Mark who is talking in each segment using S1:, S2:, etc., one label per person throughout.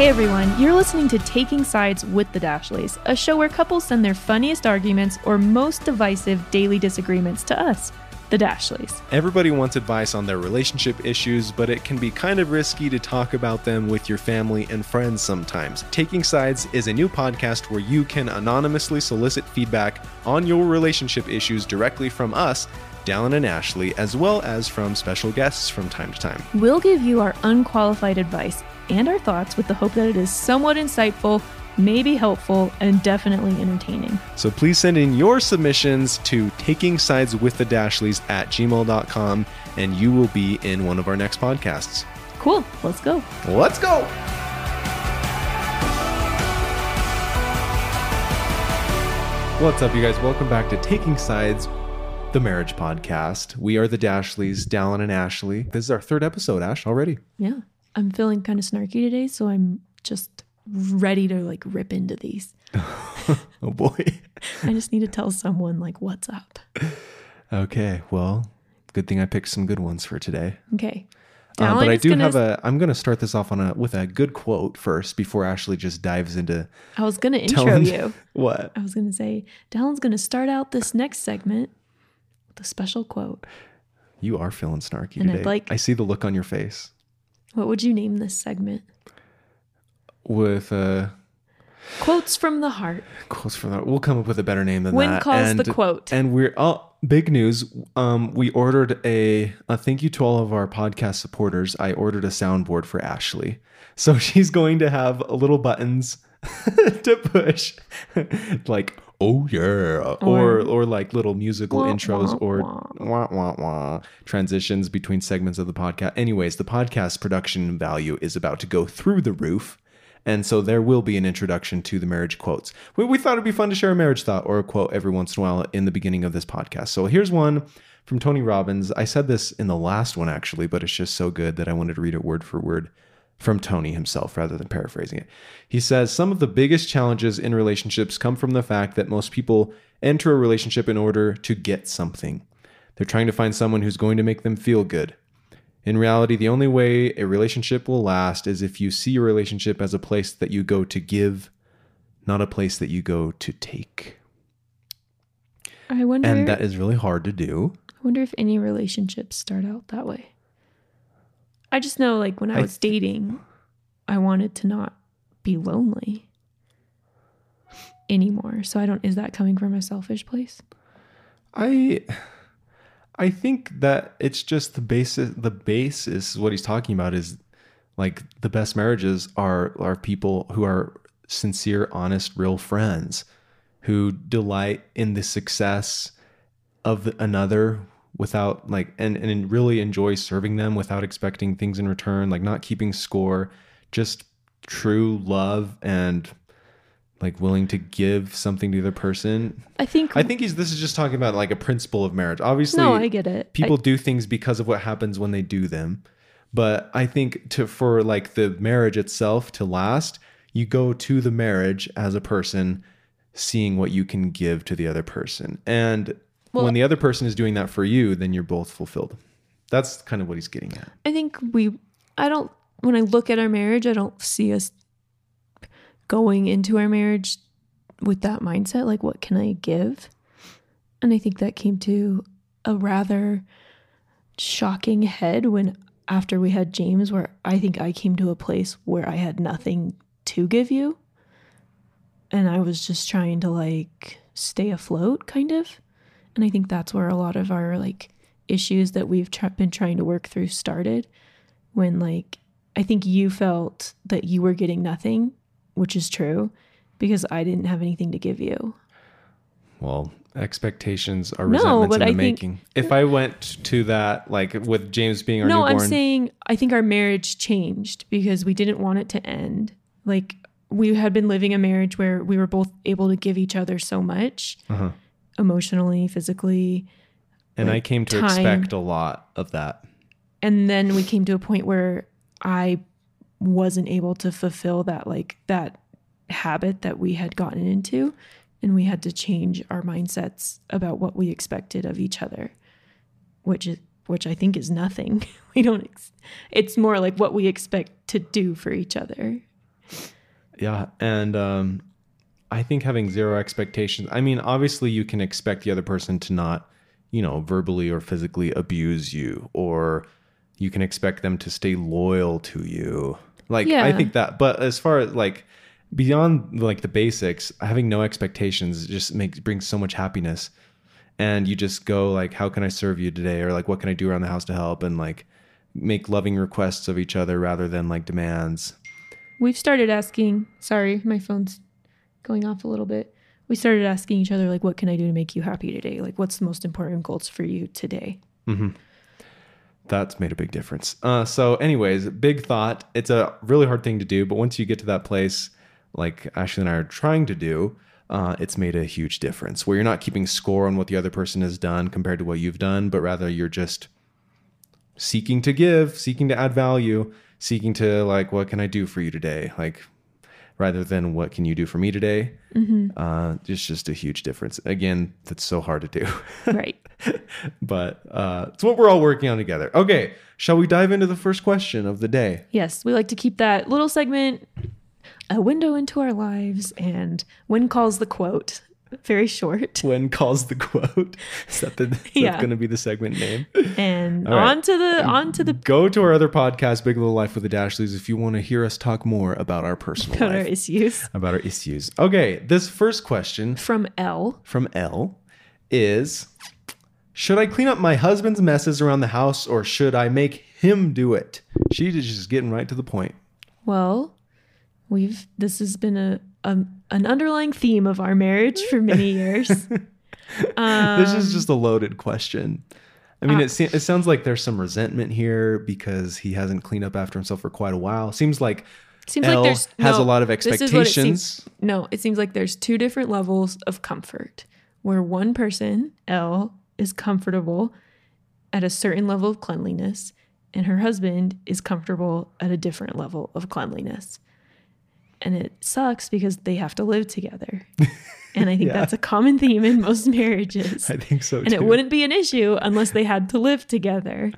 S1: Hey everyone, you're listening to Taking Sides with the Dashleys, a show where couples send their funniest arguments or most divisive daily disagreements to us, the Dashleys.
S2: Everybody wants advice on their relationship issues, but it can be kind of risky to talk about them with your family and friends sometimes. Taking Sides is a new podcast where you can anonymously solicit feedback on your relationship issues directly from us, Dallin and Ashley, as well as from special guests from time to time.
S1: We'll give you our unqualified advice and our thoughts with the hope that it is somewhat insightful, maybe helpful, and definitely entertaining.
S2: So please send in your submissions to taking sides with the Dashleys at gmail.com and you will be in one of our next podcasts.
S1: Cool, let's go.
S2: Let's go. What's up, you guys? Welcome back to Taking Sides, the marriage podcast. We are the Dashleys, Dallin and Ashley. This is our third episode, Ash, already.
S1: Yeah, I'm feeling kind of snarky today, so I'm just ready to like rip into these.
S2: oh boy.
S1: I just need to tell someone like what's up.
S2: Okay, well, good thing I picked some good ones for today.
S1: Okay.
S2: Um, but I do
S1: gonna-
S2: have a. I'm going to start this off on a with a good quote first before Ashley just dives into
S1: I was gonna intro
S2: telling
S1: you.
S2: what.
S1: I was gonna say Dallin's gonna start out this next segment with a special quote.
S2: You are feeling snarky
S1: And I'd
S2: today.
S1: like-
S2: I see the look on your face.
S1: What would you name this segment?
S2: With uh,
S1: Quotes from the heart.
S2: quotes from that, we'll come up with a better name than
S1: Win
S2: that.
S1: When calls
S2: and,
S1: the quote.
S2: And we're oh, big news. Um, we ordered a, a thank you to all of our podcast supporters. I ordered a soundboard for Ashley, so she's going to have little buttons to push, like oh yeah, or or like little musical
S1: Wah,
S2: intros
S1: wah,
S2: or
S1: wah.
S2: wah wah wah transitions between segments of the podcast. Anyways, the podcast production value is about to go through the roof. And so there will be an introduction to the marriage quotes. We, we thought it'd be fun to share a marriage thought or a quote every once in a while in the beginning of this podcast. So here's one from Tony Robbins. I said this in the last one actually, but it's just so good that I wanted to read it word for word from Tony himself rather than paraphrasing it. He says, Some of the biggest challenges in relationships come from the fact that most people enter a relationship in order to get something. They're trying to find someone who's going to make them feel good. In reality, the only way a relationship will last is if you see a relationship as a place that you go to give, not a place that you go to take.
S1: I wonder.
S2: And that is really hard to do.
S1: I wonder if any relationships start out that way. I just know, like when I
S2: I
S1: was dating, I wanted to not be lonely anymore. So I don't. Is that coming from a selfish place?
S2: I I think that it's just the basis the base is what he's talking about is like the best marriages are are people who are sincere, honest, real friends who delight in the success of another without like and and really enjoy serving them without expecting things in return, like not keeping score, just true love and like willing to give something to the other person
S1: I think.
S2: I think he's this is just talking about like a principle of marriage. Obviously,
S1: no, I get it.
S2: people
S1: I,
S2: do things because of what happens when they do them. But I think to for like the marriage itself to last, you go to the marriage as a person seeing what you can give to the other person. And
S1: Well-
S2: when the other person is doing that for you, then you're both fulfilled. That's kind of what he's getting at.
S1: I think we. I don't. When I look at our marriage, I don't see us going into our marriage with that mindset. Like, what can I give? And I think that came to a rather shocking head when after we had James, where I think I came to a place where I had nothing to give you. And I was just trying to like stay afloat, kind of. And I think that's where a lot of our like issues that we've tr- been trying to work through started when like I think you felt that you were getting nothing, which is true because I didn't have anything to give you.
S2: Well, expectations are
S1: No,
S2: resentments
S1: but
S2: in the
S1: I think-
S2: If I went to that, like with James being our
S1: no,
S2: newborn,
S1: I'm saying I think our marriage changed because we didn't want it to end. Like we had been living a marriage where we were both able to give each other so much
S2: Uh-huh.
S1: Emotionally, physically,
S2: and I came to
S1: time.
S2: expect a lot of that.
S1: and then we came to a point where I wasn't able to fulfill that like that habit that we had gotten into and we had to change our mindsets about what we expected of each other which is which I think is nothing. We don't ex- it's more like what we expect to do for each other.
S2: Yeah, and um, I think having zero expectations. I mean, obviously, you can expect the other person to not, you know, verbally or physically abuse you, or you can expect them to stay loyal to you. Like, I think that. But as far as like beyond like the basics, having no expectations just makes brings so much happiness. And you just go like, "How can I serve you today?" or like, "What can I do around the house to help?" and like make loving requests of each other rather than like demands.
S1: We've started asking, sorry, my phone's going off a little bit. We started asking each other, like, what can I do to make you happy today? Like, what's the most important goals for you today?
S2: That's made a big difference. Uh, so, anyways, big thought. It's a really hard thing to do, but once you get to that place, like Ashley and I are trying to do, uh, it's made a huge difference where you're not keeping score on what the other person has done compared to what you've done, but rather you're just seeking to give, seeking to add value, seeking to, like, what can I do for you today? Like, rather than what can you do for me today? Uh, it's just a huge difference. Again, that's so hard to do.
S1: right.
S2: but uh, it's what we're all working on together. Okay, shall we dive into the first question of the day?
S1: Yes, we like to keep that little segment a window into our lives and when calls the quote very short
S2: When calls the quote? Is that, the,
S1: Yeah.
S2: going to be the segment name?
S1: and
S2: All right.
S1: on to the on to the
S2: Go to our other podcast, Big Little Life with the Dashleys, if you want to hear us talk more about our personal
S1: about our issues
S2: about our issues. Okay, this first question
S1: from L.
S2: from L is Should I clean up my husband's messes around the house or should I make him do it? She's just getting right to the point.
S1: Well, we've this has been a, a an underlying theme of our marriage for many years.
S2: this is just a loaded question. I mean,
S1: Um, uh,
S2: it, se- it sounds like there's some resentment here because he hasn't cleaned up after himself for quite a while. Seems like
S1: Seems like there's
S2: has
S1: no,
S2: a lot of
S1: this is what it
S2: expectations.
S1: seems- no, it seems like there's two different levels of comfort where one person, L, is comfortable at a certain level of cleanliness and her husband is comfortable at a different level of cleanliness. And it sucks because they have to live together. And I think
S2: Yeah.
S1: that's a common theme in most marriages.
S2: I think so
S1: and
S2: too.
S1: it wouldn't be an issue unless they had to live together.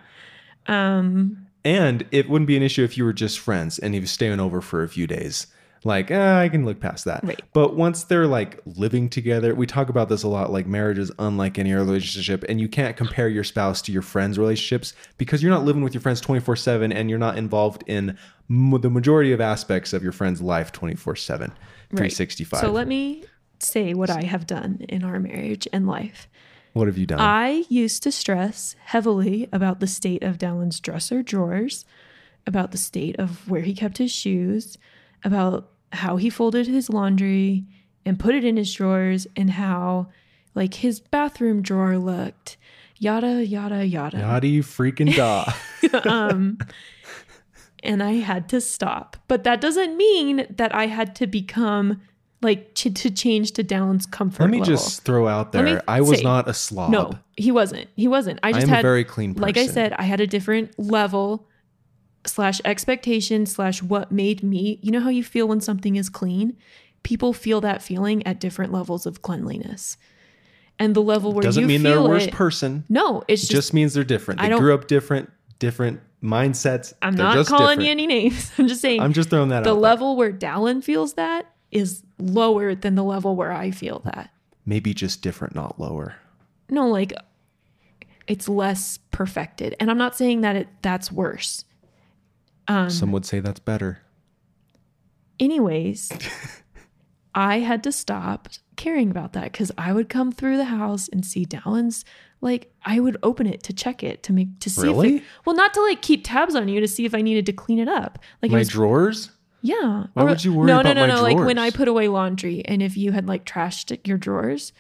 S1: Um,
S2: and it wouldn't be an issue if you were just friends and he was staying over for a few days. Like, eh, I can look past that.
S1: Right.
S2: But once they're like living together, we talk about this a lot. Like, marriage is unlike any other relationship, and you can't compare your spouse to your friends' relationships because you're not living with your friends 24 7 and you're not involved in m- the majority of aspects of your friend's life 24 7, 365.
S1: so let me say what I have done in our marriage and life.
S2: what have you done?
S1: I used to stress heavily about the state of Dallin's dresser drawers, about the state of where he kept his shoes, about how he folded his laundry and put it in his drawers, and how like his bathroom drawer looked. Yada yada yada.
S2: Yachty freaking da.
S1: um, and I had to stop. But that doesn't mean that I had to become like to, to change to Dallin's comfort
S2: Let me
S1: level.
S2: just throw out there I was
S1: say-
S2: not a slob.
S1: No, he wasn't. He wasn't. I just
S2: am a very clean person.
S1: like I said, I had a different level slash expectation slash what made me. You know how you feel when something is clean? People feel that feeling at different levels of cleanliness. And the level where
S2: doesn't mean they're a worse
S1: it,
S2: person.
S1: No, it's
S2: It
S1: just,
S2: just means they're different. They grew up different, different mindsets.
S1: I'm
S2: They're
S1: not
S2: just
S1: calling
S2: different.
S1: you any names. I'm just saying
S2: I'm just throwing that
S1: the
S2: out. there.
S1: level where Dallin feels that is lower than the level where I feel that.
S2: Maybe just different, not lower.
S1: No, like it's less perfected. And I'm not saying that it that's worse. Um
S2: Some would say that's better.
S1: anyways, I had to stop caring about that because I would come through the house and see Dallin's like I would open it to check it to make to see if
S2: Really?
S1: it, well not to like keep tabs on you to see if I needed to clean it up. Like
S2: My
S1: was
S2: drawers?
S1: Yeah.
S2: Why would you worry
S1: no,
S2: about
S1: no, no, no. Like when I put away laundry, and if you had like trashed your drawers,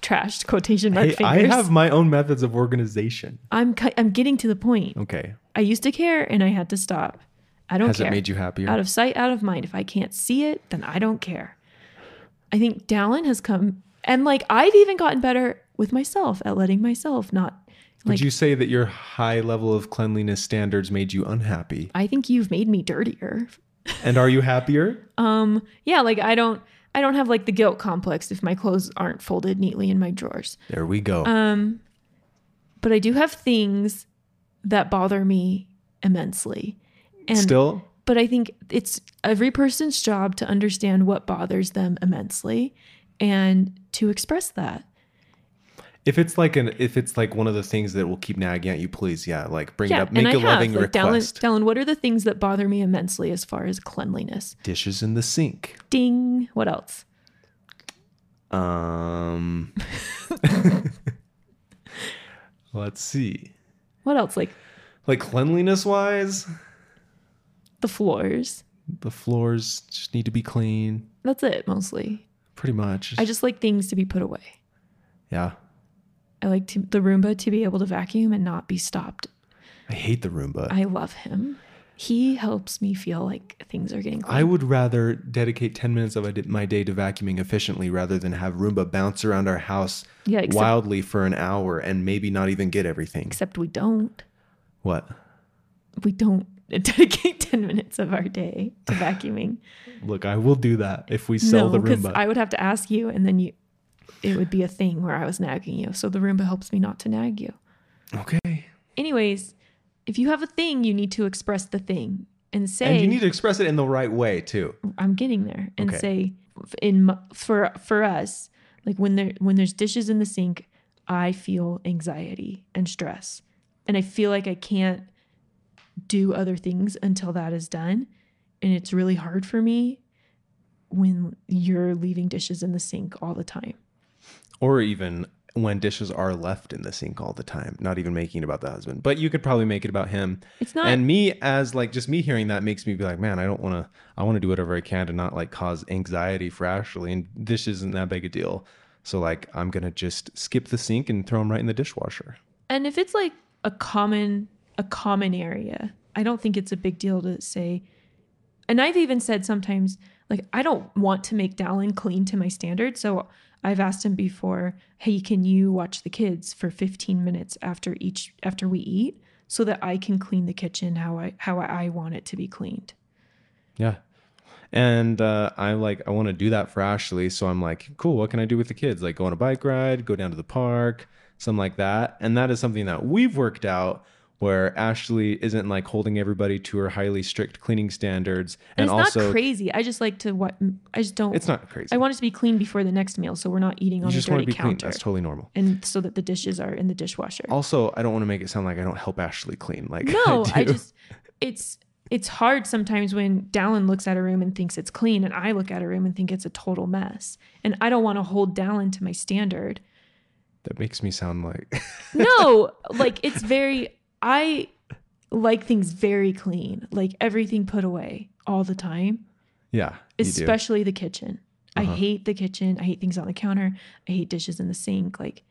S1: trashed quotation mark
S2: Hey,
S1: fingers.
S2: I have my own methods of organization.
S1: I'm ki- I'm getting to the point.
S2: Okay.
S1: I used to care, and I had to stop. I don't
S2: Has
S1: care.
S2: Has it made you happier?
S1: out of sight, out of mind. If I can't see it, then I don't care. I think Dallin has come, and like I've even gotten better with myself at letting myself not.
S2: Would you say that your high level of cleanliness standards made you unhappy?
S1: I think you've made me dirtier.
S2: And are you happier?
S1: Um, yeah, like I don't, I don't have like the guilt complex if my clothes aren't folded neatly in my drawers.
S2: There we go.
S1: Um, but I do have things that bother me immensely. And
S2: Still?
S1: but I think it's every person's job to understand what bothers them immensely and to express that.
S2: If it's like an if it's like one of the things that will keep nagging at you, please, yeah, like bring it up. Make a
S1: have.
S2: loving
S1: Like, Dallin,
S2: request.
S1: Dallin, what are the things that bother me immensely as far as cleanliness?
S2: Dishes in the sink.
S1: Ding. What else?
S2: Um Let's see.
S1: What else? Like
S2: Like cleanliness wise,
S1: the floors.
S2: the floors just need to be clean.
S1: That's it mostly.
S2: Pretty much.
S1: I just like things to be put away.
S2: yeah.
S1: I like to, the Roomba to be able to vacuum and not be stopped.
S2: I hate the Roomba.
S1: I love him. He helps me feel like things are getting clean.
S2: I would rather dedicate 10 minutes of my day to vacuuming efficiently rather than have Roomba bounce around our house
S1: Yeah, except-
S2: wildly for an hour and maybe not even get everything.
S1: Except we don't.
S2: What?
S1: We don't dedicate 10 minutes of our day to vacuuming.
S2: Look, I will do that if we sell
S1: no,
S2: the
S1: because
S2: Roomba.
S1: I would have to ask you and then you it would be a thing where I was nagging you. So the Roomba helps me not to nag you.
S2: okay.
S1: Anyways, if you have a thing, you need to express the thing and say
S2: And you need to express it in the right way too.
S1: I'm getting there and
S2: Okay.
S1: say in for for us like when there when there's dishes in the sink I feel anxiety and stress and I feel like I can't do other things until that is done and it's really hard for me when you're leaving dishes in the sink all the time
S2: Or even when dishes are left in the sink all the time, not even making it about the husband. But you could probably make it about him.
S1: it's not
S2: and me as like just me hearing that makes me be like, man, I don't want to. I want to do whatever I can to not like cause anxiety for Ashley, and this isn't that big a deal. So like, I'm gonna just skip the sink and throw them right in the dishwasher.
S1: And if it's like a common a common area, I don't think it's a big deal to say. And I've even said sometimes like I don't want to make Dallin clean to my standard, so I've asked him before, "Hey, can you watch the kids for 15 minutes after each after we eat so that I can clean the kitchen how I how I want it to be cleaned?"
S2: Yeah. And uh, I like I want to do that for Ashley, so I'm like, cool. What can I do with the kids? Like go on a bike ride, go down to the park, something like that. And that is something that we've worked out where Ashley isn't like holding everybody to her highly strict cleaning standards,
S1: And,
S2: and,
S1: it's
S2: also
S1: not crazy. I just like to what I just don't
S2: it's not crazy.
S1: I want it to be clean before the next meal so we're not eating
S2: you
S1: on a
S2: just want
S1: dirty
S2: to be clean.
S1: counter.
S2: That's totally normal.
S1: and so that the dishes are in the dishwasher.
S2: Also, I don't want to make it sound like I don't help Ashley clean. Like
S1: No, I,
S2: do.
S1: just it's it's hard sometimes when Dallin looks at a room and thinks it's clean and I look at a room and think it's a total mess. And I don't want to hold Dallin to my standard.
S2: that makes me sound like
S1: No, like it's very I like things very clean. Like everything put away all the time,
S2: yeah, you do.
S1: especially the kitchen. I
S2: Uh-huh.
S1: hate the kitchen. I hate things on the counter. I hate dishes in the sink. Like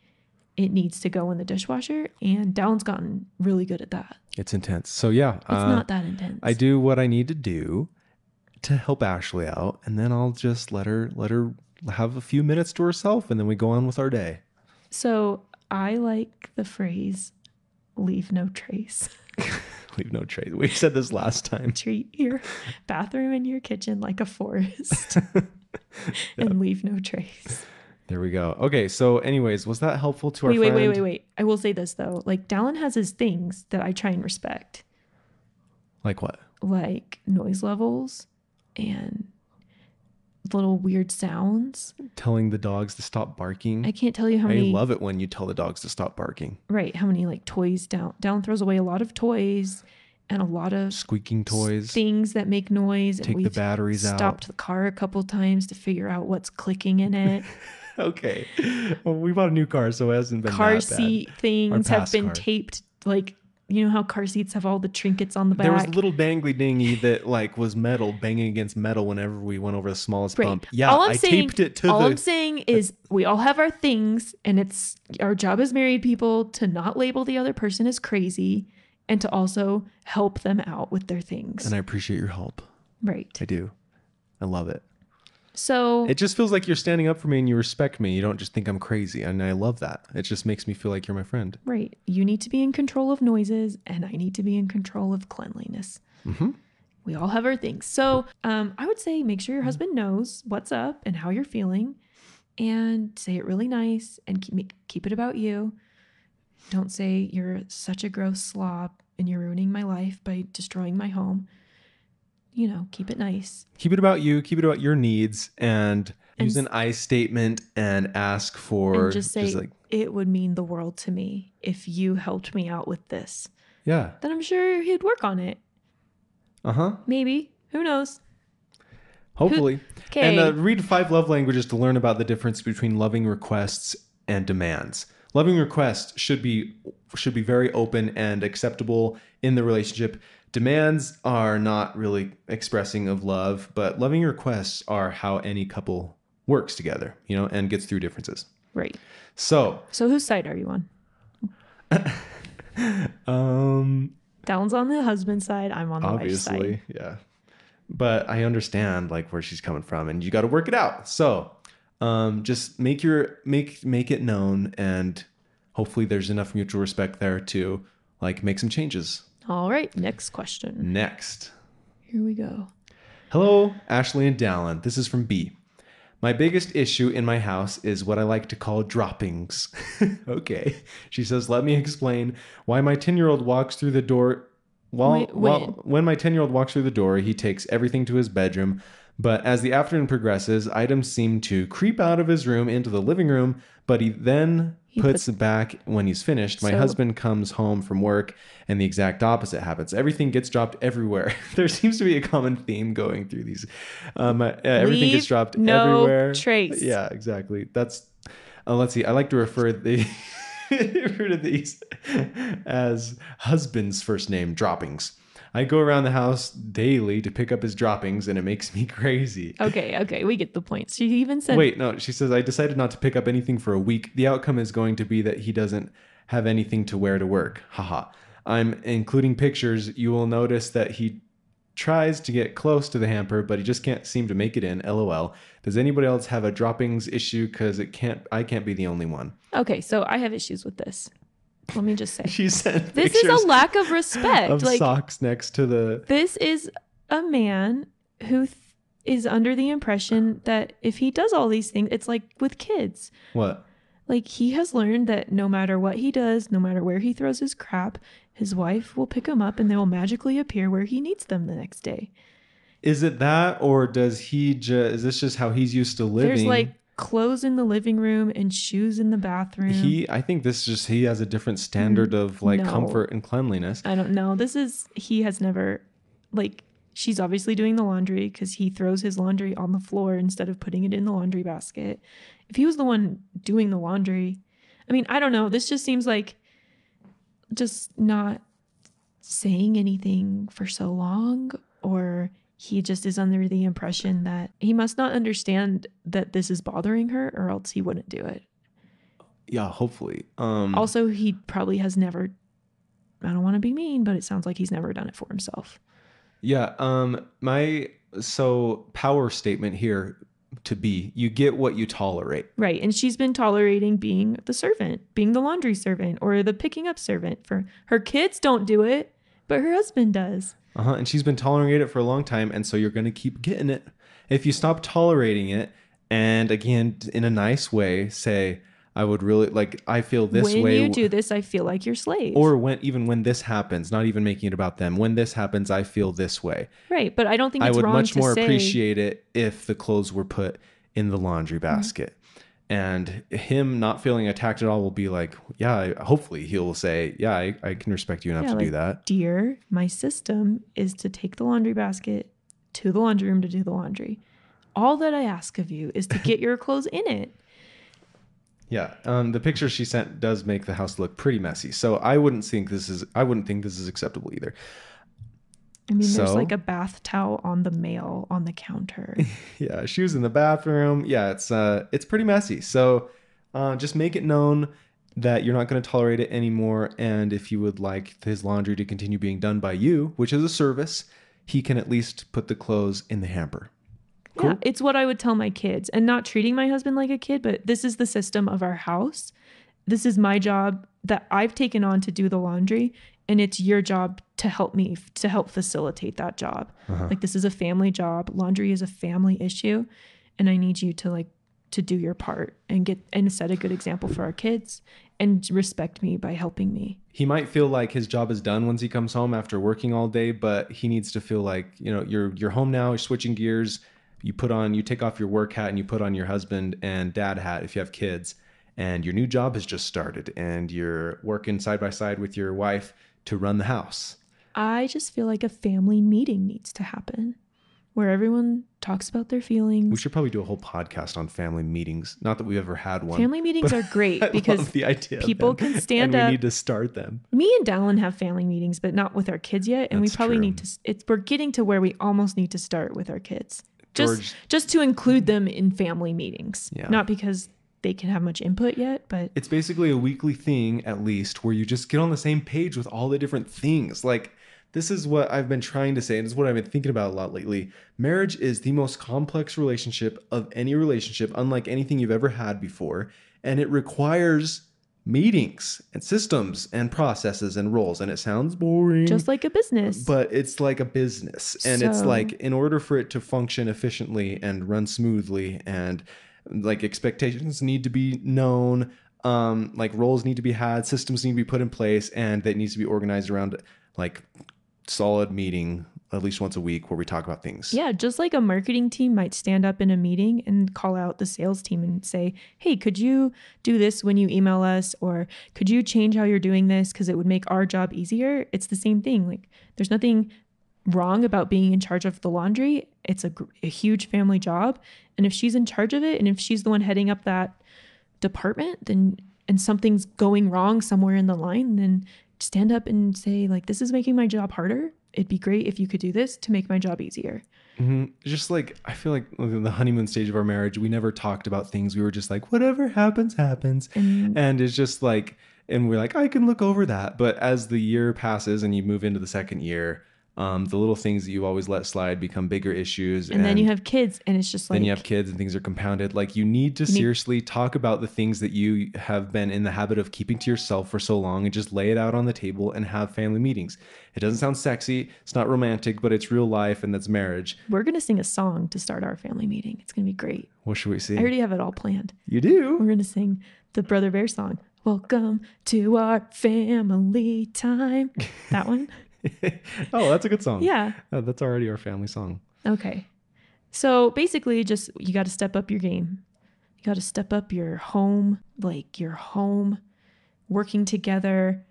S1: it needs to go in the dishwasher and Dallin's gotten really good at that.
S2: It's intense. So yeah,
S1: It's
S2: uh,
S1: not that intense.
S2: I do what I need to do to help Ashley out, and then I'll just let her let her have a few minutes to herself, and then we go on with our day.
S1: So I like the phrase leave no trace.
S2: Leave no trace. We said this last time.
S1: Treat your bathroom and your kitchen like a forest and leave no trace.
S2: There we go. Okay, so anyways, was that helpful to our
S1: Wait, wait, wait, wait, wait. I will say this though. Like Dallin has his things that I try and respect,
S2: Like what?
S1: like noise levels and little weird sounds.
S2: Telling the dogs to stop barking.
S1: I can't tell you how
S2: I
S1: many I
S2: love it when you tell the dogs to stop barking.
S1: right, how many like toys down down throws away a lot of toys and a lot of
S2: Squeaking toys.
S1: things that make noise.
S2: Take
S1: and
S2: the batteries out.
S1: stopped the car a couple times to figure out what's clicking in it.
S2: okay. Well, we bought a new car, so it hasn't been
S1: car
S2: that bad.
S1: seat things have been
S2: car.
S1: taped like you know how car seats have all the trinkets on the back.
S2: There was a little dangly dingy that like was metal banging against metal whenever we went over the smallest
S1: Right.
S2: bump. Yeah,
S1: all I'm
S2: I
S1: saying,
S2: taped it to
S1: all
S2: the.
S1: I'm saying is we all have our things, and it's our job as married people to not label the other person as crazy, and to also help them out with their things.
S2: and I appreciate your help.
S1: right.
S2: I do. I love it.
S1: So
S2: It just feels like you're standing up for me and you respect me. You don't just think I'm crazy, and I love that. It just makes me feel like you're my friend.
S1: right, you need to be in control of noises, and I need to be in control of cleanliness.
S2: Mm-hmm.
S1: we all have our things. So um, I would say make sure your husband knows what's up and how you're feeling, and say it really nice and keep keep it about you. Don't say you're such a gross slob and you're ruining my life by destroying my home. You know, keep it nice.
S2: Keep it about you. Keep it about your needs, and,
S1: And
S2: use an I statement and ask for
S1: and just say,
S2: like
S1: it would mean the world to me if you helped me out with this.
S2: yeah,
S1: Then I'm sure he'd work on it.
S2: uh huh.
S1: Maybe. Who knows?
S2: Hopefully.
S1: Okay.
S2: And uh, read five love languages to learn about the difference between loving requests and demands. Loving requests should be should be very open and acceptable in the relationship. Demands are not really expressing of love, but loving requests are how any couple works together, you know, and gets through differences.
S1: right.
S2: So,
S1: So whose side are you on?
S2: um,
S1: Down's on the husband's side. I'm on the wife's side.
S2: obviously, yeah. But I understand like where she's coming from, and you got to work it out. So, um, just make your make make it known, and hopefully there's enough mutual respect there to like make some changes.
S1: All right. Next question.
S2: Next,
S1: Here we go.
S2: hello, Ashley and Dallin. This is from B. My biggest issue in my house is what I like to call droppings. okay. She says, let me explain why my 10 year old walks through the door. While,
S1: Wait,
S2: while
S1: when?
S2: when my 10 year old walks through the door, he takes everything to his bedroom. But as the afternoon progresses, items seem to creep out of his room into the living room, but he then
S1: He
S2: puts it back when he's finished. My
S1: So-
S2: husband comes home from work and the exact opposite happens. Everything gets dropped everywhere. there seems to be a common theme going through these. Um, uh, everything gets dropped
S1: no
S2: everywhere.
S1: trace.
S2: Yeah, exactly. That's. Uh, let's see. I like to refer the refer to these as husband's first name droppings. I go around the house daily to pick up his droppings, and it makes me crazy.
S1: Okay. Okay. We get the point. She even said,
S2: Wait, no. She says I decided not to pick up anything for a week. The outcome is going to be that he doesn't have anything to wear to work. Haha. I'm including pictures. You will notice that he tries to get close to the hamper, but he just can't seem to make it in. LOL. Does anybody else have a droppings issue? Because it can't. I can't be the only one.
S1: okay. So I have issues with this. Let me just say,
S2: She sent
S1: this is a lack of respect.
S2: of
S1: like,
S2: socks next to the.
S1: this is a man who th- is under the impression that if he does all these things, it's like with kids.
S2: What?
S1: Like he has learned that no matter what he does, no matter where he throws his crap, his wife will pick him up and they will magically appear where he needs them the next day.
S2: Is it that, or does he just? Is this just how he's used to living?
S1: There's like clothes in the living room and shoes in the bathroom.
S2: He, I think this is just he has a different standard mm, of like
S1: no.
S2: comfort and cleanliness.
S1: I don't know. This is he has never like she's obviously doing the laundry because he throws his laundry on the floor instead of putting it in the laundry basket. If he was the one doing the laundry, I mean, I don't know. This just seems like just not saying anything for so long or he just is under the impression that he must not understand that this is bothering her or else he wouldn't do it.
S2: Yeah, hopefully. Um,
S1: Also, he probably has never I don't want to be mean, but it sounds like he's never done it for himself.
S2: yeah. Um, my so power statement here to be: you get what you tolerate.
S1: Right. And she's been tolerating being the servant, being the laundry servant or the picking up servant for her kids don't do it, but her husband does.
S2: Uh huh. And she's been tolerating it for a long time, and so you're gonna keep getting it. If you stop tolerating it, and again, in a nice way, say, "I would really like. I feel this
S1: when
S2: way."
S1: When you do this, I feel like your slave.
S2: or when even when this happens, not even making it about them. When this happens, I feel this way.
S1: right. But I don't think
S2: I would much more
S1: say,
S2: appreciate it if the clothes were put in the laundry
S1: Mm-hmm.
S2: And him not feeling attacked at all will be like, yeah, I- hopefully he'll say, yeah, I, I can respect you enough
S1: Yeah,
S2: to do that.
S1: Dear, my system is to take the laundry basket to the laundry room to do the laundry. All that I ask of you is to get your clothes in it.
S2: Yeah. Um, the picture she sent does make the house look pretty messy. So I wouldn't think this is, I wouldn't think this is acceptable either.
S1: I mean, there's like a bath towel on the mail on the counter.
S2: yeah, shoes in the bathroom. Yeah, it's uh it's pretty messy. So uh, just make it known that you're not going to tolerate it anymore and if you would like his laundry to continue being done by you, which is a service, he can at least put the clothes in the hamper. Cool.
S1: Yeah, it's what I would tell my kids and not treating my husband like a kid, but this is the system of our house. This is my job that I've taken on to do the laundry and it's your job to help me to help facilitate that job.
S2: Uh-huh.
S1: Like this is a family job. Laundry is a family issue and I need you to like to do your part and get and set a good example for our kids and respect me by helping me.
S2: he might feel like his job is done once he comes home after working all day, but he needs to feel like, you know, you're you're home now, you're switching gears, you put on you take off your work hat and you put on your husband and dad hat if you have kids, and your new job has just started and you're working side by side with your wife to run the house.
S1: I just feel like a family meeting needs to happen where everyone talks about their feelings.
S2: We should probably do a whole podcast on family meetings. Not that we've ever had one.
S1: family meetings are great because
S2: the idea
S1: people can stand
S2: and
S1: up.
S2: we need to start them.
S1: me and Dallin have family meetings, but not with our kids yet. And
S2: That's
S1: we probably
S2: true.
S1: need to. It's we're getting to where we almost need to start with our kids, just
S2: George-
S1: just to include them in family meetings.
S2: Yeah.
S1: Not because they can have much input yet, but
S2: it's basically a weekly thing at least where you just get on the same page with all the different things like this is what i've been trying to say and it's what i've been thinking about a lot lately marriage is the most complex relationship of any relationship unlike anything you've ever had before and it requires meetings and systems and processes and roles and it sounds boring
S1: just like a business.
S2: but it's like a business and it's like in order for it to function efficiently and run smoothly and like expectations need to be known um like roles need to be had systems need to be put in place and that needs to be organized around like solid meeting at least once a week where we talk about things
S1: Yeah, just like a marketing team might stand up in a meeting and call out the sales team and say, Hey, could you do this when you email us? Or could you change how you're doing this? Because it would make our job easier. It's the same thing. Like, there's nothing wrong about being in charge of the laundry. It's a, a huge family job. And if she's in charge of it and if she's the one heading up that department, then and something's going wrong somewhere in the line, then stand up and say, like, this is making my job harder. It'd be great if you could do this to make my job easier.
S2: hmm Just like I feel like the honeymoon stage of our marriage, we never talked about things. We were just like, whatever happens, happens.
S1: And
S2: And it's just like, and we're like, I can look over that. But as the year passes and you move into the second year, um, the little things that you always let slide become bigger issues.
S1: and then you have kids and it's just like
S2: then you have kids and things are compounded. Like you need to
S1: need-
S2: seriously talk about the things that you have been in the habit of keeping to yourself for so long and just lay it out on the table and have family meetings. It doesn't sound sexy, it's not romantic, but it's real life and that's marriage.
S1: we're gonna sing a song to start our family meeting. It's gonna be great.
S2: What should we sing?
S1: I already have it all planned.
S2: you do.
S1: We're gonna sing the Brother Bear song. Welcome to our family time. That one?
S2: oh, that's a good song.
S1: Yeah.
S2: Oh, that's already our family song.
S1: Okay. So basically just you gotta step up your game. You gotta step up your home, like your home, working together,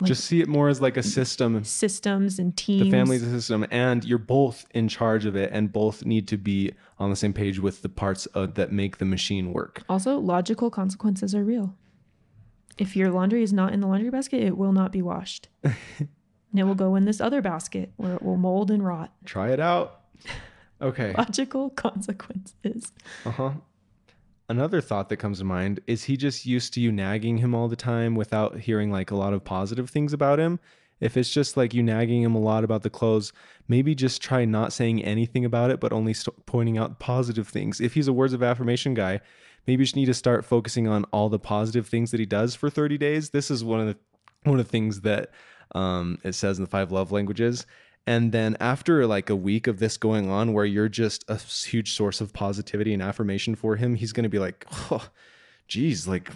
S1: like
S2: just see it more as like a system.
S1: systems and teams.
S2: The family's a system, and you're both in charge of it, and both need to be on the same page with the parts of, that make the machine work.
S1: Also, logical consequences are real. If your laundry is not in the laundry basket, it will not be washed. and it will go in this other basket where it will mold and rot.
S2: Try it out. Okay.
S1: Logical consequences.
S2: Uh huh. Another thought that comes to mind is he just used to you nagging him all the time without hearing like a lot of positive things about him. If it's just like you nagging him a lot about the clothes, maybe just try not saying anything about it, but only st- pointing out positive things. If he's a words of affirmation guy, maybe you just need to start focusing on all the positive things that he does for 30 days. This is one of the one of the things that um, it says in the five love languages. And then after like a week of this going on, where you're just a huge source of positivity and affirmation for him, he's going to be like, oh, geez, like,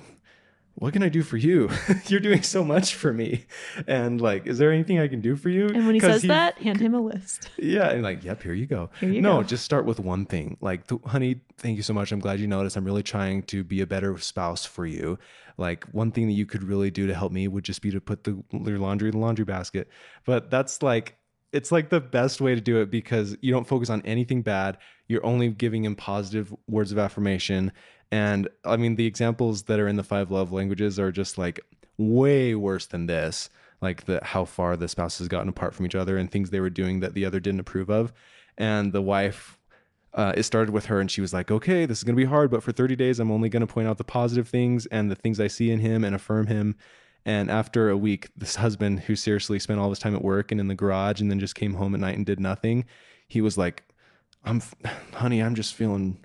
S2: what can I do for you? you're doing so much for me. And like, is there anything I can do for you?
S1: And when he says that, hand him a list.
S2: yeah, and like, yep, here you go.
S1: Here you
S2: no,
S1: go.
S2: just start with one thing. Like, honey, thank you so much. I'm glad you noticed. I'm really trying to be a better spouse for you. Like, one thing that you could really do to help me would just be to put the your laundry in the laundry basket. But that's like, it's like the best way to do it because you don't focus on anything bad. You're only giving him positive words of affirmation. And I mean, the examples that are in the five love languages are just like way worse than this like the how far the spouse has gotten apart from each other and things they were doing that the other didn't approve of and the wife uh, it started with her and she was like okay this is going to be hard but for 30 days i'm only going to point out the positive things and the things i see in him and affirm him. And after a week this husband who seriously spent all his time at work and in the garage and then just came home at night and did nothing he was like i'm honey i'm just feeling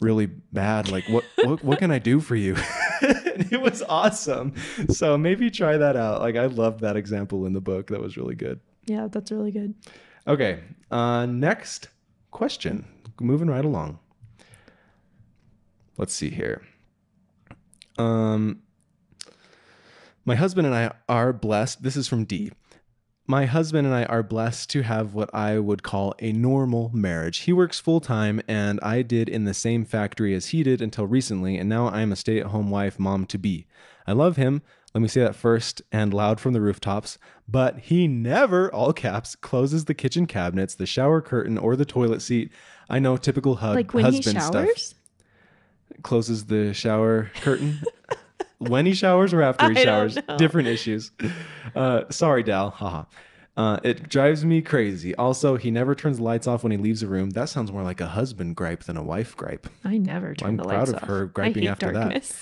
S2: really bad. Like what what, what can i do for you? And it was awesome. So maybe try that out. Like i loved that example in the book. That was really good.
S1: Yeah, that's really good.
S2: okay uh next question moving right along let's see here um My husband and I are blessed. This is from D. My husband and I are blessed to have what I would call a normal marriage. He works full time, and I did in the same factory as he did until recently, and now I'm a stay at home wife, mom to be. I love him. Let me say that first and loud from the rooftops. But he never, all caps, closes the kitchen cabinets, the shower curtain, or the toilet seat. I know typical hug,
S1: Like when he
S2: husband stuff.
S1: showers?
S2: closes the shower curtain. When he showers or after he
S1: I
S2: showers? different issues. Uh, sorry dal. Haha. Uh, it drives me crazy. Also he never turns the lights off when he leaves a room. That sounds more like a husband gripe than a wife gripe.
S1: I never turn the lights off.
S2: I'm proud
S1: of her griping
S2: after that.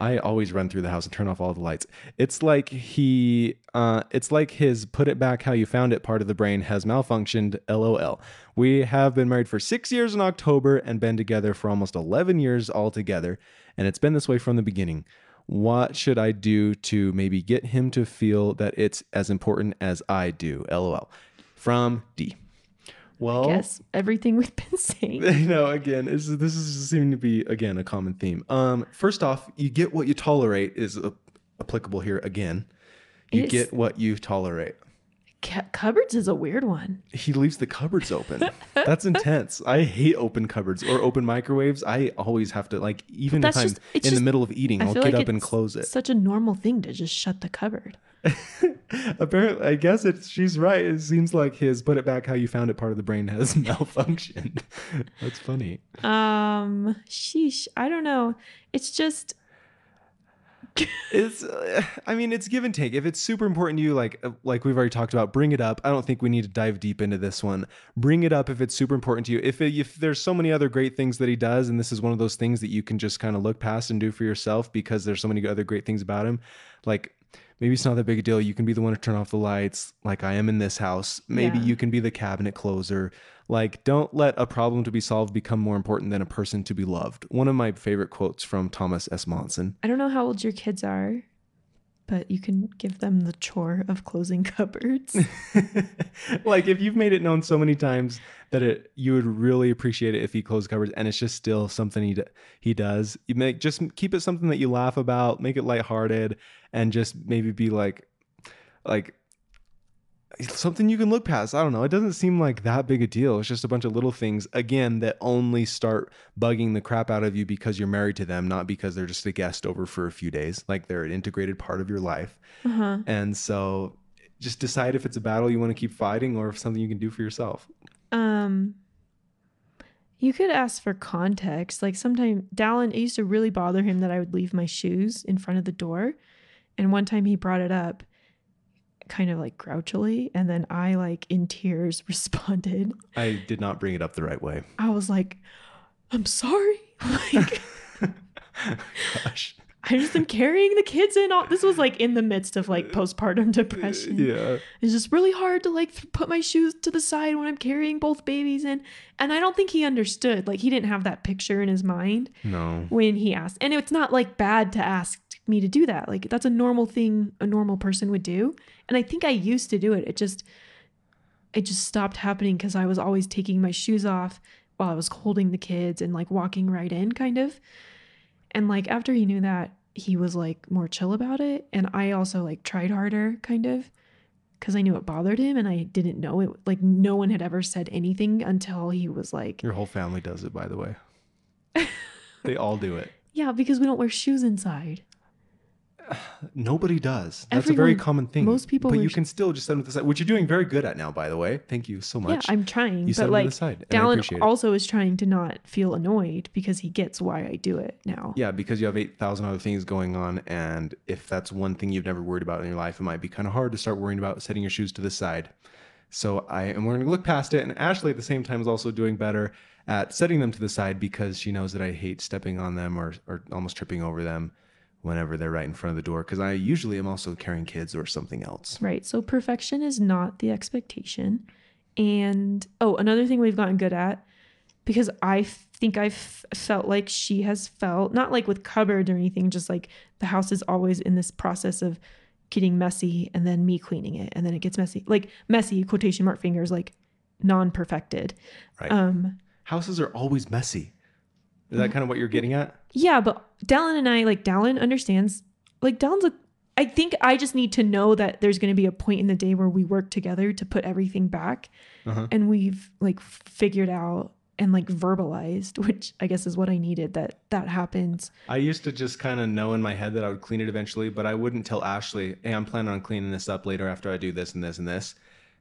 S2: I always run through the house and turn off all the lights. It's like he, uh, it's like his put it back how you found it part of the brain has malfunctioned. LOL. We have been married for six years in October and been together for almost 11 years altogether. And it's been this way from the beginning. What should I do to maybe get him to feel that it's as important as I do? LOL. From D. Well,
S1: Yes, everything we've been saying.
S2: you know, again, this is, this is seeming to be again a common theme. Um, first off, you get what you tolerate is uh, applicable here again. You
S1: It's-
S2: get what you tolerate.
S1: Cu- cupboards is a weird one.
S2: He leaves the cupboards open. That's intense. I hate open cupboards or open microwaves. I always have to like even if I'm
S1: just-
S2: in
S1: it's
S2: the middle of eating,
S1: I
S2: I'll get
S1: like
S2: up and close it.
S1: Such a normal thing to just shut the cupboard.
S2: Apparently, I guess it's she's right. It seems like his put it back how you found it part of the brain has malfunctioned. That's funny.
S1: Um, sheesh. I don't know. It's just
S2: it's uh, i mean it's give and take if it's super important to you like uh, like we've already talked about bring it up i don't think we need to dive deep into this one bring it up if it's super important to you if, it, if there's so many other great things that he does and this is one of those things that you can just kind of look past and do for yourself because there's so many other great things about him like maybe it's not that big a deal. You can be the one to turn off the lights. Like i am in this house. Maybe
S1: Yeah.
S2: you can be the cabinet closer. Like don't let a problem to be solved become more important than a person to be loved. One of my favorite quotes from thomas s. Monson.
S1: I don't know how old your kids are, but you can give them the chore of closing cupboards.
S2: like if you've made it known so many times that it you would really appreciate it if he closed cupboards and it's just still something he he does you make just keep it something that you laugh about make it lighthearted and just maybe be like like something you can look past i don't know it doesn't seem like that big a deal it's just a bunch of little things again that only start bugging the crap out of you because you're married to them not because they're just a guest over for a few days like they're an integrated part of your life
S1: uh-huh.
S2: and so just decide if it's a battle you want to keep fighting or if something you can do for yourself.
S1: Um, you could ask for context. Like sometimes Dallin, it used to really bother him that I would leave my shoes in front of the door. And one time he brought it up kind of like grouchily. And then I, like in tears, responded.
S2: I did not bring it up the right way.
S1: I was like, I'm sorry. Like,
S2: Gosh.
S1: I just am carrying the kids in. All this was like in the midst of like postpartum uh, depression.
S2: Yeah.
S1: It's just really hard to like th- put my shoes to the side when I'm carrying both babies in. And I don't think he understood. Like he didn't have that picture in his mind
S2: No.
S1: when he asked. And it's not like bad to ask me to do that. Like that's a normal thing a normal person would do. And I think I used to do it. It just it just stopped happening because I was always taking my shoes off while I was holding the kids and like walking right in kind of. And like after he knew that, he was like more chill about it. And I also like tried harder kind of because I knew it bothered him and I didn't know it. Like no one had ever said anything until he was like,
S2: Your whole family does it, by the way. they all do it.
S1: yeah, because we don't wear shoes inside.
S2: Nobody does. That's a very common thing.
S1: most people
S2: but you can still just set them to the side, which you're doing very good at now, by the way. Thank you so much.
S1: Yeah, I'm trying.
S2: you set
S1: but
S2: them
S1: like
S2: to the side.
S1: Dallin also is trying to not feel annoyed because he gets why I do it now.
S2: Yeah, because you have 8,000 other things going on. And if that's one thing you've never worried about in your life, it might be kind of hard to start worrying about setting your shoes to the side. So I am learning to look past it. And Ashley at the same time is also doing better at setting them to the side because she knows that I hate stepping on them or, or almost tripping over them whenever they're right in front of the door. Because I usually am also carrying kids or something else.
S1: Right. So perfection is not the expectation. And oh, another thing we've gotten good at because I think I've felt like she has felt not like with cupboards or anything, just like the house is always in this process of getting messy and then me cleaning it and then it gets messy. Like messy quotation mark fingers like non-perfected.
S2: Right.
S1: Um
S2: Houses are always messy. Is that kind of what you're getting at?
S1: Yeah, but Dallin and I like Dallin understands like Dallin's a I think I just need to know that there's going to be a point in the day where we work together to put everything back
S2: Uh-huh.
S1: and we've like figured out and like verbalized, which I guess is what I needed that that happens.
S2: I used to just kind of know in my head that I would clean it eventually, but I wouldn't tell Ashley, "Hey, I'm planning on cleaning this up later after I do this and this and this."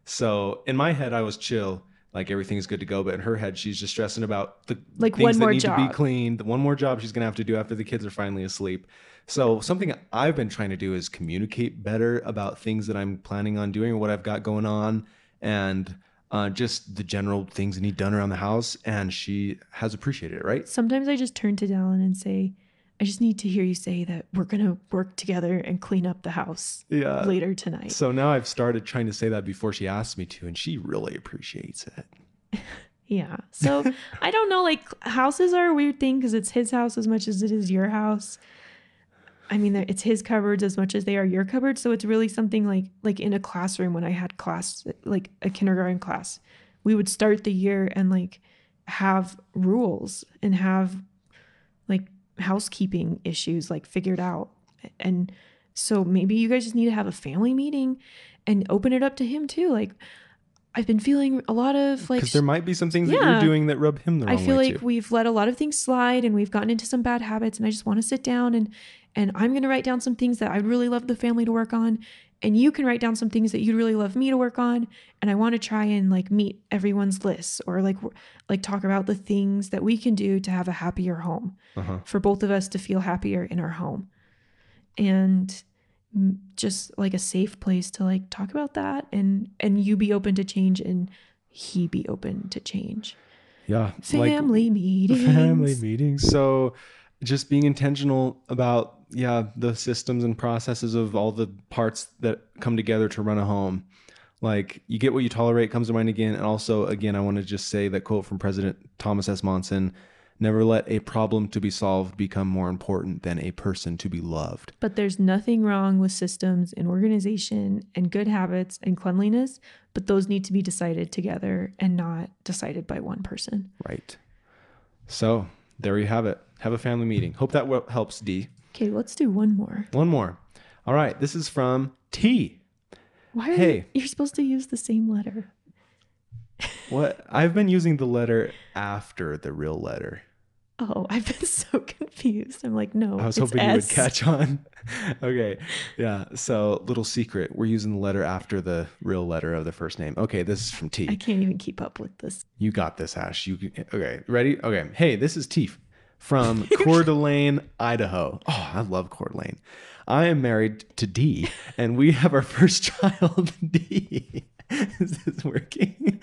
S2: So in my head, I was chill, like everything's good to go. But in her head, she's just stressing about the
S1: Like
S2: things
S1: one
S2: that
S1: more
S2: need to
S1: job.
S2: be cleaned, the one more job she's gonna have to do after the kids are finally asleep. So something I've been trying to do is communicate better about things that I'm planning on doing or what I've got going on, and uh, just the general things that need done around the house. And she has appreciated it, right?
S1: Sometimes I just turn to Dallin and say, I just need to hear you say that we're going to work together and clean up the house
S2: Yeah.
S1: later tonight.
S2: So now I've started trying to say that before she asks me to, and she really appreciates it.
S1: Yeah. So I don't know. Like houses are a weird thing because it's his house as much as it is your house. I mean, it's his cupboards as much as they are your cupboards. So it's really something like like in a classroom when I had class like a kindergarten class, we would start the year and like have rules and have housekeeping issues like figured out. And so maybe you guys just need to have a family meeting and open it up to him too. Like I've been feeling a lot of like
S2: Because there might be some things that you're doing that rub him the wrong way.
S1: I feel
S2: way
S1: like
S2: too.
S1: we've let a lot of things slide and we've gotten into some bad habits and I just want to sit down and and I'm going to write down some things that I'd really love the family to work on and you can write down some things that you'd really love me to work on and I want to try and like meet everyone's lists or like like talk about the things that we can do to have a happier home
S2: Uh-huh.
S1: for both of us to feel happier in our home. And mm, just like a safe place to like talk about that and and you be open to change and he be open to change
S2: Yeah. like-
S1: family meetings.
S2: family meetings. So just being intentional about yeah, the systems and processes of all the parts that come together to run a home. Like you get what you tolerate comes to mind again. And also again, I want to just say that quote from President Thomas S. Monson, never let a problem to be solved become more important than a person to be loved.
S1: But there's nothing wrong with systems and organization and good habits and cleanliness, but those need to be decided together and not decided by one person.
S2: Right. So there you have it. Have a family meeting. Hope that helps, D.
S1: Okay, let's do one more.
S2: One more. All right. This is from T.
S1: Why are
S2: Hey.
S1: you, you're supposed to use the same letter?
S2: What? I've been using the letter after the real letter.
S1: Oh, I've been so confused. I'm like, no,
S2: I was hoping you would catch on. okay. Yeah. So, little secret. We're using the letter after the real letter of the first name. Okay. This is from T.
S1: I can't even keep up with this.
S2: You got this, Ash. You okay? Ready? Okay. Hey, this is Teef from Coeur d'Alene, Idaho. Oh, I love Coeur d'Alene. I am married to D, and we have our first child, D. Is this working?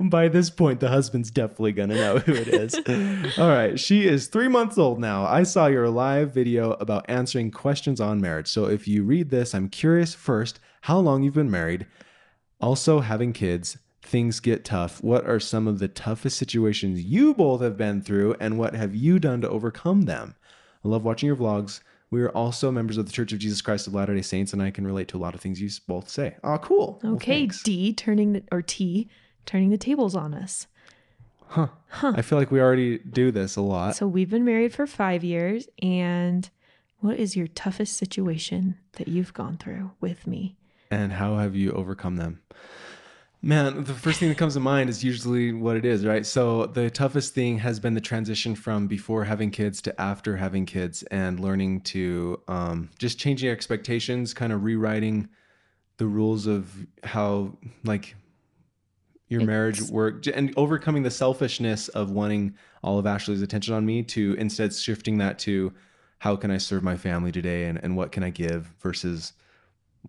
S2: By this point, the husband's definitely gonna know who it is. All right, she is three months old now. I saw your live video about answering questions on marriage. So if you read this, I'm curious first how long you've been married, also, having kids, things get tough. What are some of the toughest situations you both have been through, and what have you done to overcome them? I love watching your vlogs. We are also members of the Church of Jesus Christ of Latter day Saints, and I can relate to a lot of things you both say. Oh, cool.
S1: Okay,
S2: thanks.
S1: D turning the or T turning the tables on us.
S2: Huh. Huh. I feel like we already do this a lot.
S1: So we've been married for five years, and what is your toughest situation that you've gone through with me?
S2: and how have you overcome them? Man, the first thing that comes to mind is usually what it is, right? So the toughest thing has been the transition from before having kids to after having kids, and learning to um, just changing expectations, kind of rewriting the rules of how like your marriage
S1: It's-
S2: work, and overcoming the selfishness of wanting all of Ashley's attention on me to instead shifting that to how can I serve my family today, and and what can I give versus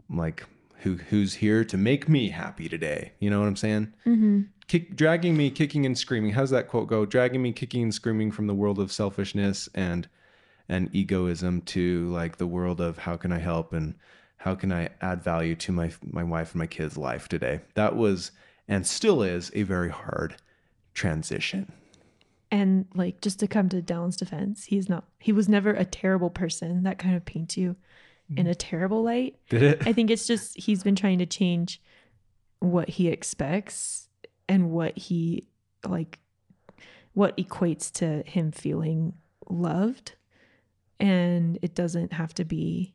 S2: like who who's here to make me happy today. You know what i'm saying?
S1: Mm-hmm.
S2: Kick, dragging me kicking and screaming. How's that quote go? Dragging me kicking and screaming from the world of selfishness and and egoism to like the world of how can i help and how can i add value to my my wife and my kids life today? That was and still is a very hard transition.
S1: And like just to come to Dallin's defense, he's not he was never a terrible person. That kind of paints you in a terrible light.
S2: did it
S1: I think it's just he's been trying to change what he expects and what he like what equates to him feeling loved and it doesn't have to be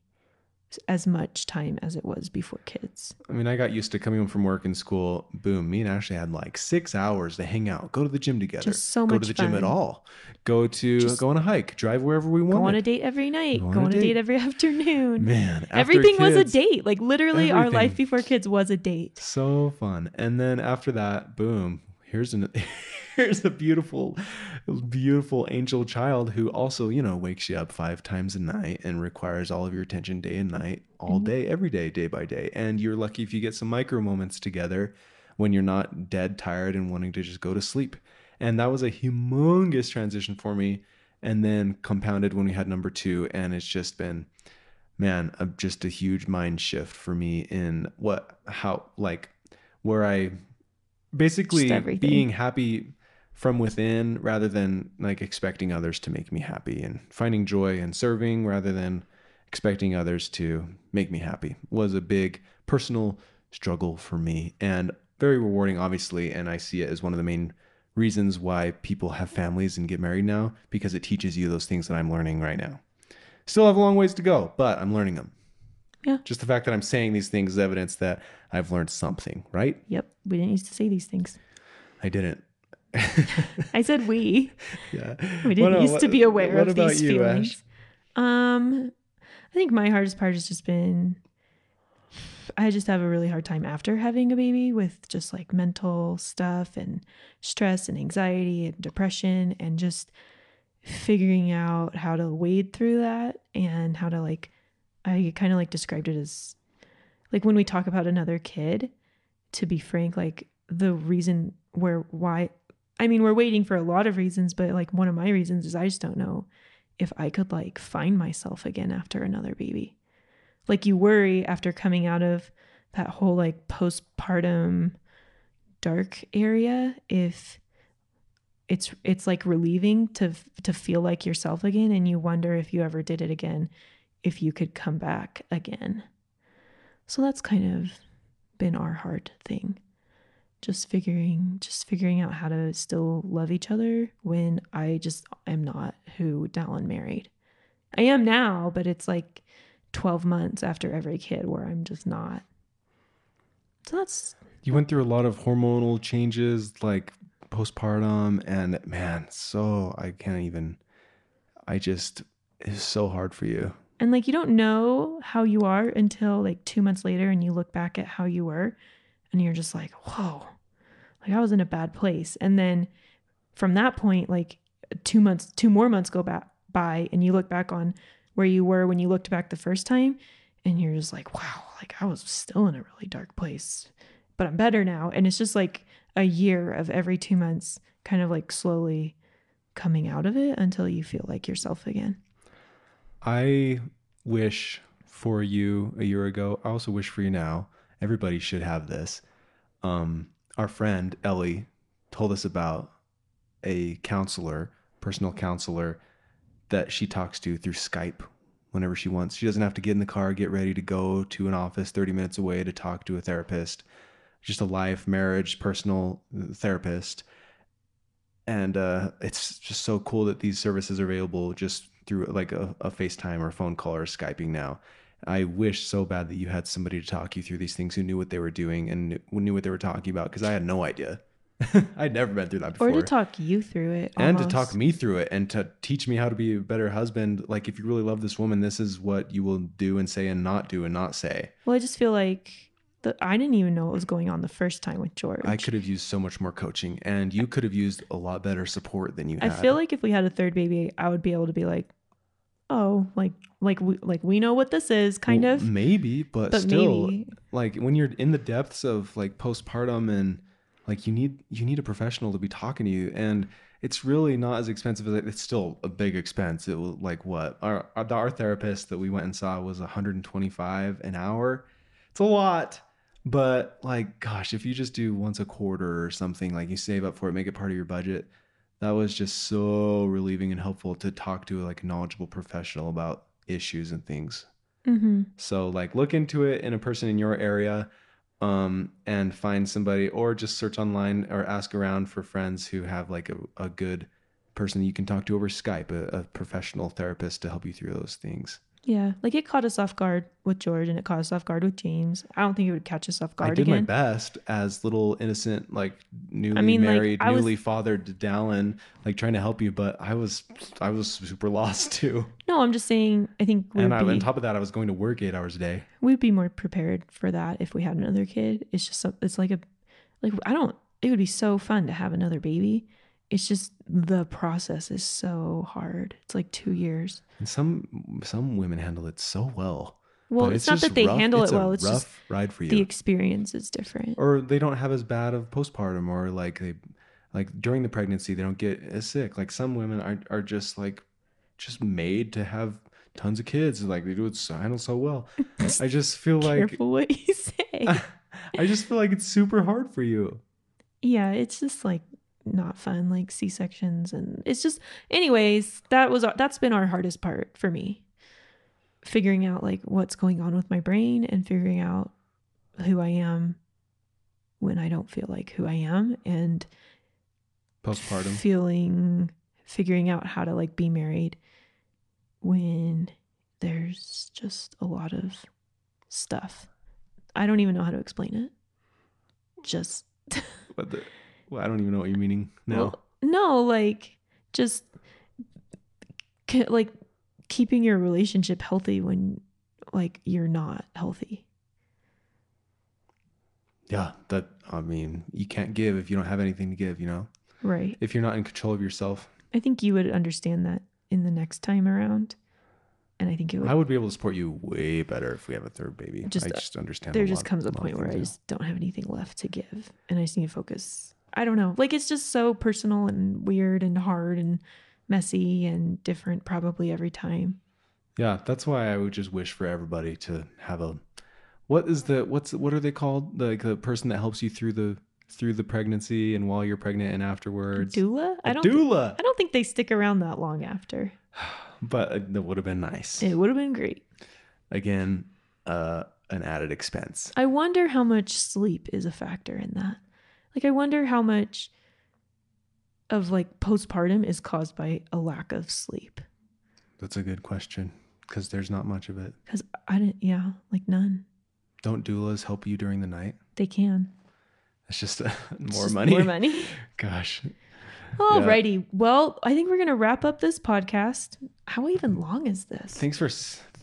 S1: as much time as it was before kids.
S2: I mean, I got used to coming home from work and school. Boom, me and Ashley had like six hours to hang out, go to the gym together,
S1: Just so
S2: go
S1: much
S2: to the gym at all, go to
S1: Just-
S2: go on a hike, drive wherever we want.
S1: Go on a date every night.
S2: Go
S1: Go
S2: on
S1: on,
S2: a date.
S1: date every afternoon.
S2: Man,
S1: Everything was a date. Like literally, our life before kids was a date.
S2: So fun. And then after that, boom, here's an here's a beautiful beautiful angel child who also, you know, wakes you up 5 times a night and requires all of your attention day and night, all
S1: Mhm.
S2: day, every day, day by day. And you're lucky if you get some micro moments together when you're not dead tired and wanting to just go to sleep. And that was a humongous transition for me and then compounded when we had number 2 and it's just been man, a, just a huge mind shift for me in what how like where I basically being happy from within rather than like expecting others to make me happy and finding joy in serving rather than expecting others to make me happy was a big personal struggle for me and very rewarding obviously and I see it as one of the main reasons why people have families and get married now because it teaches you those things that I'm learning right now. Still have a long ways to go, but I'm learning them.
S1: Yeah.
S2: Just the fact that I'm saying these things is evidence that I've learned something, right?
S1: Yep. We didn't used to say these things.
S2: I didn't.
S1: I said we.
S2: yeah.
S1: We didn't
S2: What-
S1: used to be aware
S2: what
S1: of these
S2: you,
S1: feelings.
S2: Ash?
S1: Um, I think my hardest part has just been I just have a really hard time after having a baby with just like mental stuff and stress and anxiety and depression and just figuring out how to wade through that and how to like I kind of like described it as like when we talk about another kid to be frank like the reason where why I mean we're waiting for a lot of reasons but like one of my reasons is I just don't know if I could like find myself again after another baby. Like you worry after coming out of that whole like postpartum dark area if it's it's like relieving to to feel like yourself again and you wonder if you ever did it again if you could come back again. So that's kind of been our hard thing. Just figuring just figuring out how to still love each other when I just am not who Dallin married. I am now, but it's like 12 months after every kid where I'm just not. So that's
S2: You went through a lot of hormonal changes like postpartum and man, so I can't even I just it's so hard for you.
S1: And like you don't know how you are until like two months later and you look back at how you were and you're just like, whoa, like I was in a bad place. And then from that point, like two months, two more months go back by and you look back on where you were when you looked back the first time and you're just like, wow, like I was still in a really dark place, but I'm better now. And it's just like a year of every two months kind of like slowly coming out of it until you feel like yourself again.
S2: I wish for you a year ago. I also wish for you now. Everybody should have this. Um, our friend Ellie told us about a counselor, personal counselor, that she talks to through Skype whenever she wants. She doesn't have to get in the car, get ready to go to an office 30 minutes away to talk to a therapist. Just a life, marriage, personal uh, therapist. And uh, it's just so cool that these services are available just through like a, a FaceTime or phone call or Skyping now. I wish so bad that you had somebody to talk you through these things who knew what they were doing and knew- what they were talking about because I had no idea. I'd never been through that before.
S1: Or to talk you through it.
S2: and to talk me through it and to teach me how to be a better husband. Like, if you really love this woman, this is what you will do and say and not do and not say.
S1: Well, I just feel like the, I didn't even know what was going on the first time with George.
S2: I could have used so much more coaching and you could have used a lot better support than you
S1: I
S2: had.
S1: feel like if we had a third baby, I would be able to be like, oh, like like we like we know what this is, kind
S2: Well,
S1: of.
S2: maybe, but,
S1: But
S2: still,
S1: maybe.
S2: like when you're in the depths of like postpartum and like you need you need a professional to be talking to you and it's really not as expensive as it- it's still a big expense. It was like what our our, our therapist that we went and saw was 125 an hour. It's a lot but like gosh if you just do once a quarter or something like you save up for it make it part of your budget that was just so relieving and helpful to talk to like a knowledgeable professional about issues and things
S1: hmm
S2: so like look into it in a person in your area um, and find somebody or just search online or ask around for friends who have like a, a good person you can talk to over Skype, a, a professional therapist to help you through those things.
S1: Yeah, like it caught us off guard with George, and it caught us off guard with James. I don't think it would catch us off guard
S2: I did my best as little innocent, like newly
S1: mean, like,
S2: married,
S1: was-
S2: newly fathered Dallin, like trying to help you, but I was I was super lost too.
S1: No, I'm just saying. I think we'd
S2: and I,
S1: be,
S2: on top of that, I was going to work eight hours a day.
S1: we'd be more prepared for that if we had another kid. It's just it's like a like I don't. It would be so fun to have another baby. It's just the process is so hard. It's like two years.
S2: And some some women handle it so well.
S1: Well,
S2: but
S1: it's, not that they
S2: rough-
S1: handle
S2: it's
S1: it well. It's
S2: rough
S1: just
S2: ride for you.
S1: the experience is different.
S2: or they don't have as bad of postpartum or like they like during the pregnancy they don't get as sick like some women are, are just like just made to have tons of kids like they do it so handle so well i just feel like
S1: Careful what you say.
S2: i just feel like it's super hard for you
S1: yeah, it's just like not fun, like C sections, and it's just. Anyways, that was that's been our hardest part for me, figuring out like what's going on with my brain and figuring out who I am when I don't feel like who I am, and
S2: postpartum
S1: feeling figuring out how to like be married when there's just a lot of stuff. I don't even know how to explain it. Just
S2: but the, well, i don't even know what you're meaning no
S1: Well, no, like just like keeping your relationship healthy when like you're not healthy.
S2: yeah that i mean you can't give if you don't have anything to give you know
S1: Right.
S2: if you're not in control of yourself
S1: I think you would understand that in the next time around. And I think it would
S2: i would be able to support you way better if we have a third baby
S1: Just,
S2: i just understand
S1: there
S2: a
S1: just
S2: lot-
S1: comes a
S2: of
S1: point where I just don't have anything left to give and I just need to focus. I don't know. Like it's just so personal and weird and hard and messy and different probably every time.
S2: Yeah, that's why I would just wish for everybody to have a what is the what's what are they called? Like the person that helps you through the through the pregnancy and while you're pregnant and afterwards.
S1: Doula? I don't
S2: doula.
S1: I don't think they stick around that long after.
S2: but uh, that would have been nice.
S1: It would have been great.
S2: Again, uh an added expense.
S1: I wonder how much sleep is a factor in that. Like I wonder how much of like postpartum is caused by a lack of sleep.
S2: That's a good question because there's not much of it.
S1: Cuz I didn't yeah, like none.
S2: Don't doulas help you during the night?
S1: They can.
S2: It's just uh,
S1: It's
S2: more
S1: just
S2: money.
S1: More money.
S2: Gosh.
S1: Alrighty. Well, I think we're gonna wrap up this podcast. How even long is this?
S2: Thanks for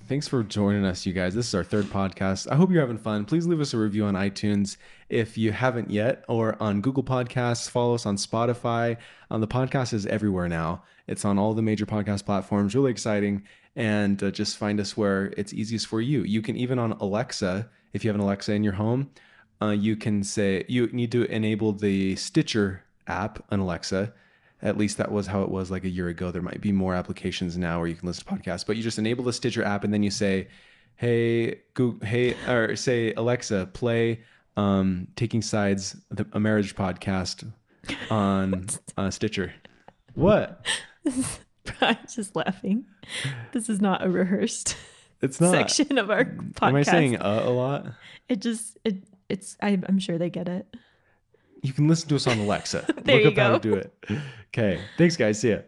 S2: thanks for joining us, you guys. This is our third podcast. I hope you're having fun. Please leave us a review on iTunes if you haven't yet, or on Google Podcasts. Follow us on Spotify. Um, the podcast is everywhere now. It's on all the major podcast platforms. Really exciting, and uh, just find us where it's easiest for you. You can even on Alexa, if you have an Alexa in your home, uh, you can say you need to enable the Stitcher app on Alexa. At least that was how it was like a year ago. There might be more applications now where you can listen to podcasts, but you just enable the Stitcher app and then you say, "Hey, Google, hey," or say, "Alexa, play um, Taking Sides, the, a marriage podcast on uh, Stitcher." What?
S1: I'm just laughing. This is not a rehearsed
S2: It's not.
S1: section of our podcast.
S2: Am I saying uh, a lot?
S1: it just it it's I, I'm sure they get it.
S2: You can listen to us on Alexa.
S1: There
S2: Look
S1: you
S2: up how
S1: go.
S2: to do it. Okay. Thanks, guys. See ya.